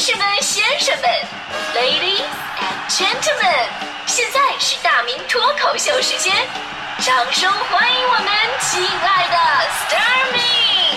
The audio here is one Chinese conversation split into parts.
士们、先生们，Ladies and Gentlemen，现在是大明脱口秀时间，掌声欢迎我们亲爱的 Starmy！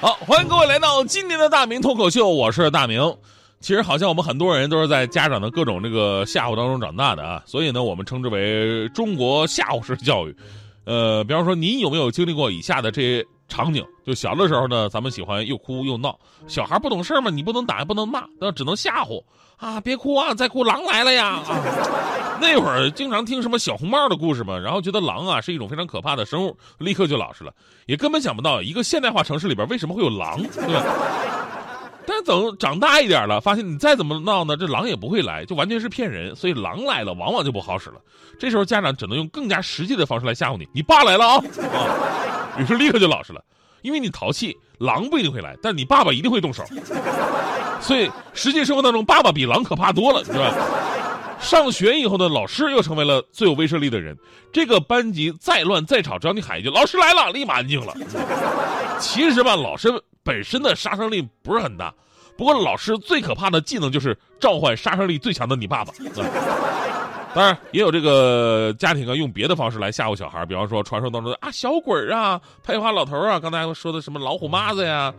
好，欢迎各位来到今年的大明脱口秀，我是大明。其实好像我们很多人都是在家长的各种这个吓唬当中长大的啊，所以呢，我们称之为中国吓唬式教育。呃，比方说，您有没有经历过以下的这些场景？就小的时候呢，咱们喜欢又哭又闹，小孩不懂事嘛，你不能打也不能骂，那只能吓唬啊，别哭啊，再哭狼来了呀！啊，那会儿经常听什么小红帽的故事嘛，然后觉得狼啊是一种非常可怕的生物，立刻就老实了，也根本想不到一个现代化城市里边为什么会有狼，对吧？但是等长大一点了，发现你再怎么闹呢，这狼也不会来，就完全是骗人。所以狼来了，往往就不好使了。这时候家长只能用更加实际的方式来吓唬你：你爸来了啊！啊，于是立刻就老实了，因为你淘气，狼不一定会来，但你爸爸一定会动手。所以实际生活当中，爸爸比狼可怕多了，是吧？上学以后呢，老师又成为了最有威慑力的人。这个班级再乱再吵，只要你喊一句“老师来了”，立马安静了。其实吧，老师。本身的杀伤力不是很大，不过老师最可怕的技能就是召唤杀伤力最强的你爸爸。当然，也有这个家庭啊，用别的方式来吓唬小孩，比方说传说当中的啊小鬼儿啊、佩花老头啊，刚才说的什么老虎妈子呀，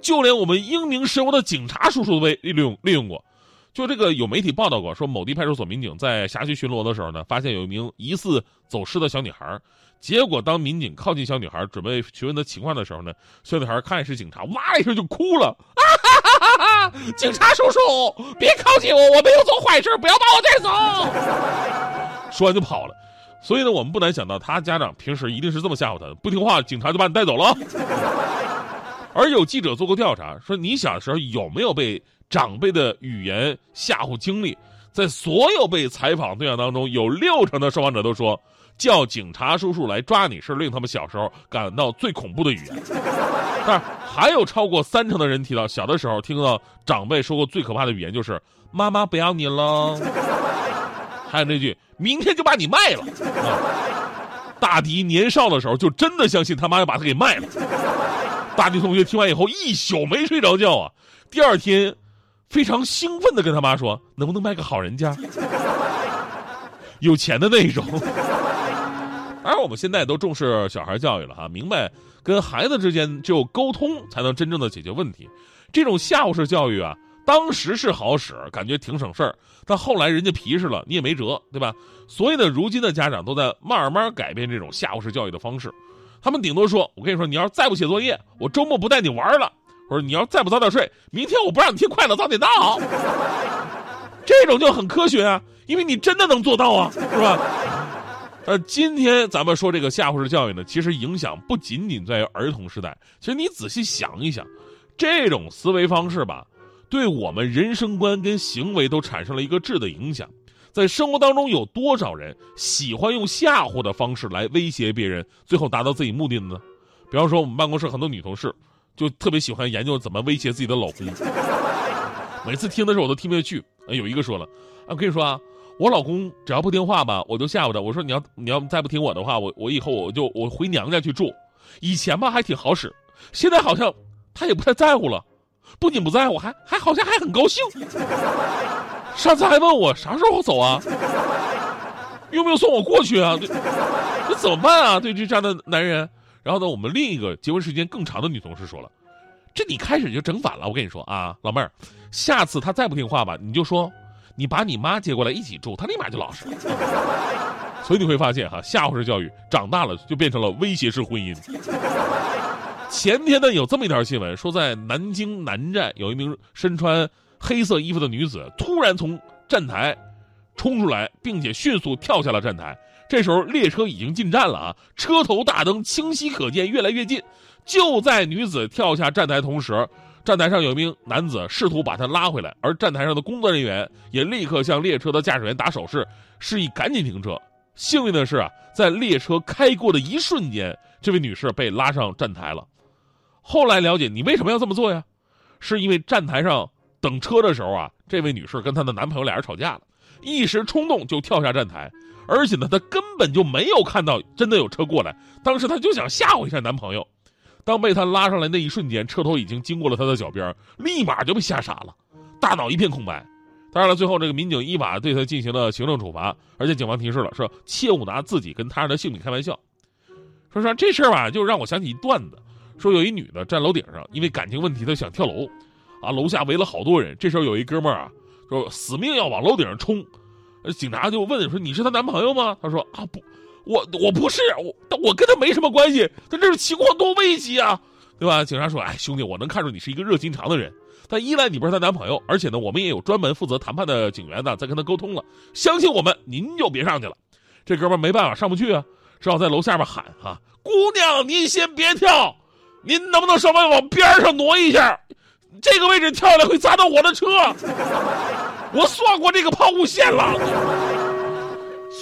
就连我们英明神武的警察叔叔都被利用利用过。就这个有媒体报道过，说某地派出所民警在辖区巡逻的时候呢，发现有一名疑似走失的小女孩。结果当民警靠近小女孩，准备询问她情况的时候呢，小女孩看是警察，哇一声就哭了。啊哈！警察叔叔，别靠近我，我没有做坏事，不要把我带走。说完就跑了。所以呢，我们不难想到，他家长平时一定是这么吓唬他的：不听话，警察就把你带走了。而有记者做过调查，说你小时候有没有被？长辈的语言吓唬经历，在所有被采访对象当中，有六成的受访者都说，叫警察叔叔来抓你是令他们小时候感到最恐怖的语言。但是还有超过三成的人提到，小的时候听到长辈说过最可怕的语言就是“妈妈不要你了”，还有那句“明天就把你卖了”。大迪年少的时候就真的相信他妈要把他给卖了。大迪同学听完以后一宿没睡着觉啊，第二天。非常兴奋的跟他妈说：“能不能卖个好人家，有钱的那种。”当然，我们现在都重视小孩教育了哈，明白跟孩子之间只有沟通才能真正的解决问题。这种吓唬式教育啊，当时是好使，感觉挺省事儿，但后来人家皮实了，你也没辙，对吧？所以呢，如今的家长都在慢慢改变这种吓唬式教育的方式。他们顶多说：“我跟你说，你要是再不写作业，我周末不带你玩了。”我说你要再不早点睡，明天我不让你听快乐早点到。这种就很科学啊，因为你真的能做到啊，是吧？呃，今天咱们说这个吓唬式教育呢，其实影响不仅仅在于儿童时代。其实你仔细想一想，这种思维方式吧，对我们人生观跟行为都产生了一个质的影响。在生活当中，有多少人喜欢用吓唬的方式来威胁别人，最后达到自己目的呢？比方说，我们办公室很多女同事。就特别喜欢研究怎么威胁自己的老公，每次听的时候我都听不下去。有一个说了，啊，我跟你说啊，我老公只要不听话吧，我就吓唬他。我说你要你要再不听我的话，我我以后我就我回娘家去住。以前吧还挺好使，现在好像他也不太在乎了。不仅不在乎，还还好像还很高兴。上次还问我啥时候走啊？用不用送我过去啊？这怎么办啊？对这样的男人。然后呢，我们另一个结婚时间更长的女同事说了：“这你开始就整反了。我跟你说啊，老妹儿，下次他再不听话吧，你就说你把你妈接过来一起住，他立马就老实。所以你会发现哈，吓唬式教育长大了就变成了威胁式婚姻。前天呢，有这么一条新闻，说在南京南站有一名身穿黑色衣服的女子突然从站台冲出来，并且迅速跳下了站台。这时候列车已经进站了啊，车头大灯清晰可见，越来越近。就在女子跳下站台同时，站台上有一名男子试图把她拉回来，而站台上的工作人员也立刻向列车的驾驶员打手势，示意赶紧停车。幸运的是啊，在列车开过的一瞬间，这位女士被拉上站台了。后来了解，你为什么要这么做呀？是因为站台上等车的时候啊，这位女士跟她的男朋友俩人吵架了，一时冲动就跳下站台。而且呢，她根本就没有看到真的有车过来，当时她就想吓唬一下男朋友，当被他拉上来那一瞬间，车头已经经过了他的脚边，立马就被吓傻了，大脑一片空白。当然了，最后这个民警依法对他进行了行政处罚，而且警方提示了，说切勿拿自己跟他人的性命开玩笑。说实话，这事儿吧，就让我想起一段子，说有一女的站楼顶上，因为感情问题，她想跳楼，啊，楼下围了好多人。这时候有一哥们儿啊，说死命要往楼顶上冲，警察就问说：“你是她男朋友吗？”他说：“啊，不，我我不是，我我跟他没什么关系。他这是情况多危急啊，对吧？”警察说：“哎，兄弟，我能看出你是一个热心肠的人。”但一来你不是她男朋友，而且呢，我们也有专门负责谈判的警员呢，在跟他沟通了。相信我们，您就别上去了。这哥们没办法，上不去啊，只好在楼下边喊：“哈，姑娘，您先别跳，您能不能稍微往边上挪一下？这个位置跳下来会砸到我的车，我算过这个抛物线了。”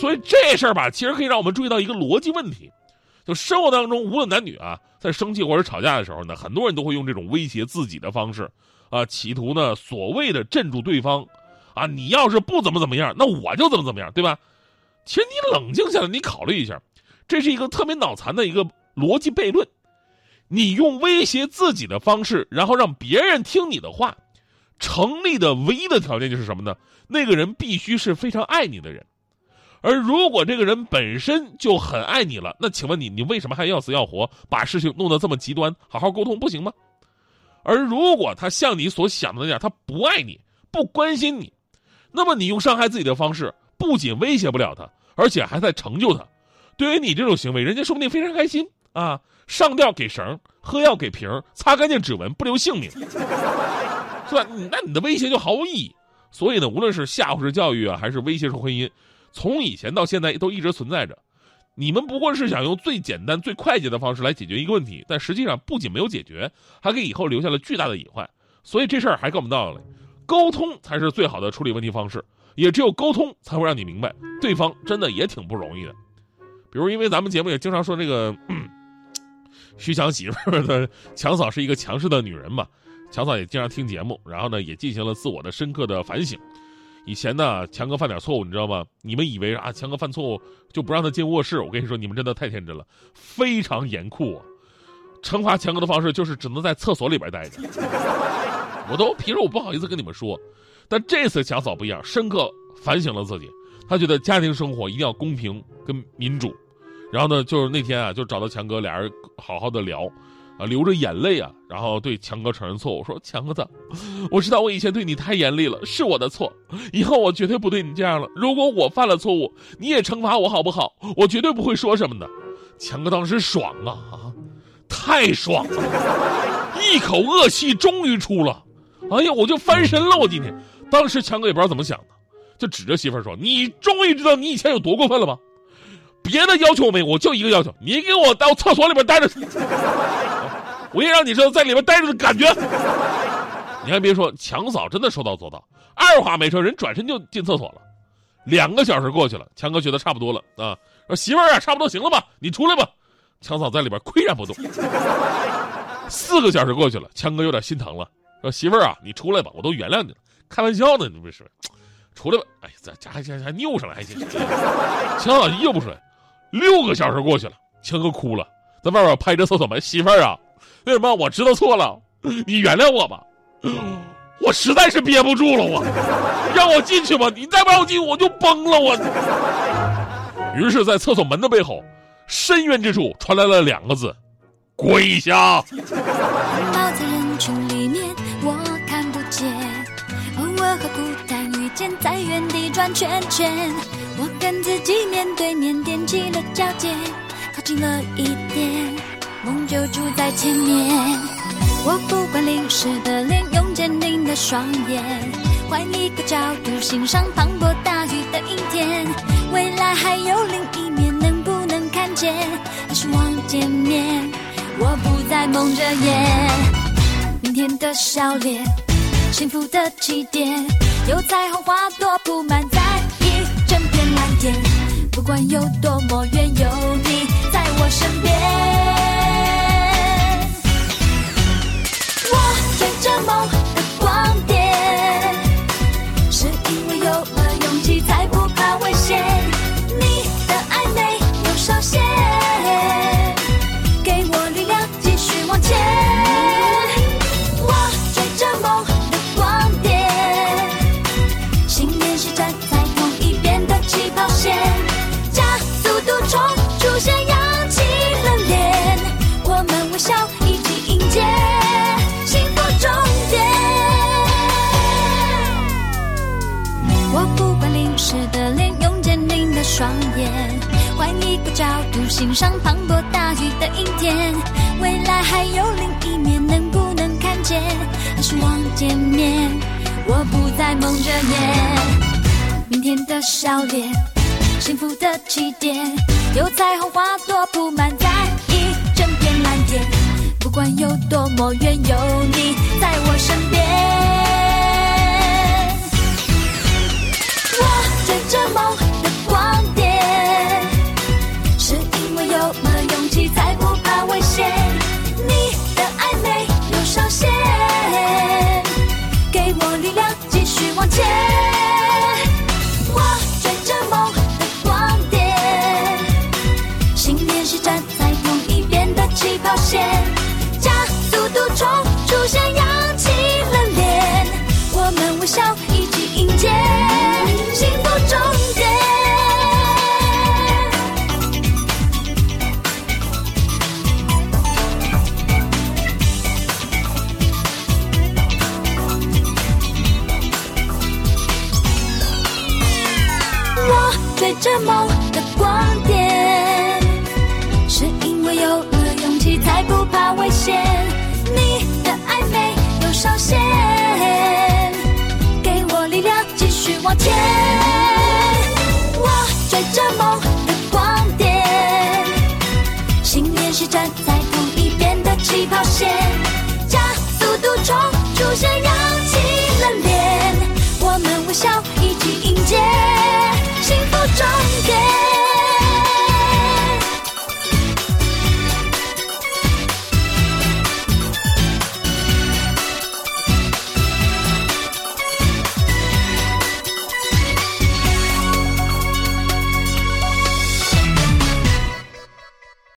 所以这事儿吧，其实可以让我们注意到一个逻辑问题：就生活当中，无论男女啊，在生气或者吵架的时候呢，很多人都会用这种威胁自己的方式。啊，企图呢，所谓的镇住对方，啊，你要是不怎么怎么样，那我就怎么怎么样，对吧？其实你冷静下来，你考虑一下，这是一个特别脑残的一个逻辑悖论。你用威胁自己的方式，然后让别人听你的话，成立的唯一的条件就是什么呢？那个人必须是非常爱你的人。而如果这个人本身就很爱你了，那请问你，你为什么还要死要活把事情弄得这么极端？好好沟通不行吗？而如果他像你所想的那样，他不爱你，不关心你，那么你用伤害自己的方式，不仅威胁不了他，而且还在成就他。对于你这种行为，人家说不定非常开心啊！上吊给绳，喝药给瓶，擦干净指纹，不留姓名，是吧？那你的威胁就毫无意义。所以呢，无论是吓唬式教育啊，还是威胁式婚姻，从以前到现在都一直存在着。你们不过是想用最简单、最快捷的方式来解决一个问题，但实际上不仅没有解决，还给以后留下了巨大的隐患。所以这事儿还跟我们道理：沟通才是最好的处理问题方式，也只有沟通才会让你明白对方真的也挺不容易的。比如，因为咱们节目也经常说这个 徐强媳妇的强嫂是一个强势的女人嘛，强嫂也经常听节目，然后呢也进行了自我的深刻的反省。以前呢，强哥犯点错误，你知道吗？你们以为啊，强哥犯错误就不让他进卧室？我跟你说，你们真的太天真了，非常严酷啊！惩罚强哥的方式就是只能在厕所里边待着。我都平时我不好意思跟你们说，但这次强嫂不一样，深刻反省了自己，她觉得家庭生活一定要公平跟民主。然后呢，就是那天啊，就找到强哥，俩人好好的聊。啊，流着眼泪啊，然后对强哥承认错误，说：“强哥子，我知道我以前对你太严厉了，是我的错，以后我绝对不对你这样了。如果我犯了错误，你也惩罚我好不好？我绝对不会说什么的。”强哥当时爽啊啊，太爽了，一口恶气终于出了。哎呀，我就翻身了，我今天。当时强哥也不知道怎么想的，就指着媳妇说：“你终于知道你以前有多过分了吗？别的要求我没，我就一个要求，你给我到厕所里边待着。”我也让你知道在里面待着的感觉。你还别说，强嫂真的说到做到，二话没说，人转身就进厕所了。两个小时过去了，强哥觉得差不多了啊，说媳妇儿啊，差不多行了吧，你出来吧。强嫂在里边岿然不动。四个小时过去了，强哥有点心疼了，说媳妇儿啊，你出来吧，我都原谅你了，开玩笑呢，你不是？出来吧。哎呀，这这还还还拗上了，还行。强嫂又不出来。六个小时过去了，强哥哭了，在外边拍着厕所门，媳妇儿啊。为什么我知道错了？你原谅我吧，我实在是憋不住了，我让我进去吧，你再不让我进，我就崩了，我。于是，在厕所门的背后，深渊之处传来了两个字：跪下。在人群里面，我看不见，偶尔和孤单遇见，在原地转圈圈。我跟自己面对面，踮起了脚尖，靠近了一点。梦就住在前面，我不管淋湿的脸，用坚定的双眼，换一个角度欣赏磅礴大雨的阴天。未来还有另一面，能不能看见？还是望见面？我不再蒙着眼，明天的笑脸，幸福的起点，有彩虹花朵铺满在一整片蓝天。不管有多么远，有你在我身边。欣赏磅礴大雨的阴天。未来还有另一面，能不能看见？还是望见面？我不再蒙着眼。明天的笑脸，幸福的起点，有彩虹花朵铺满在一整片蓝天。不管有多么远，有你在我身边。我追着梦着梦的光点，是因为有了勇气才不怕危险，你的爱没有上限，给我力量继续往前。我追着梦的光点，信念是站在同一边的起跑线，加速度冲出现，扬起了脸，我们微笑。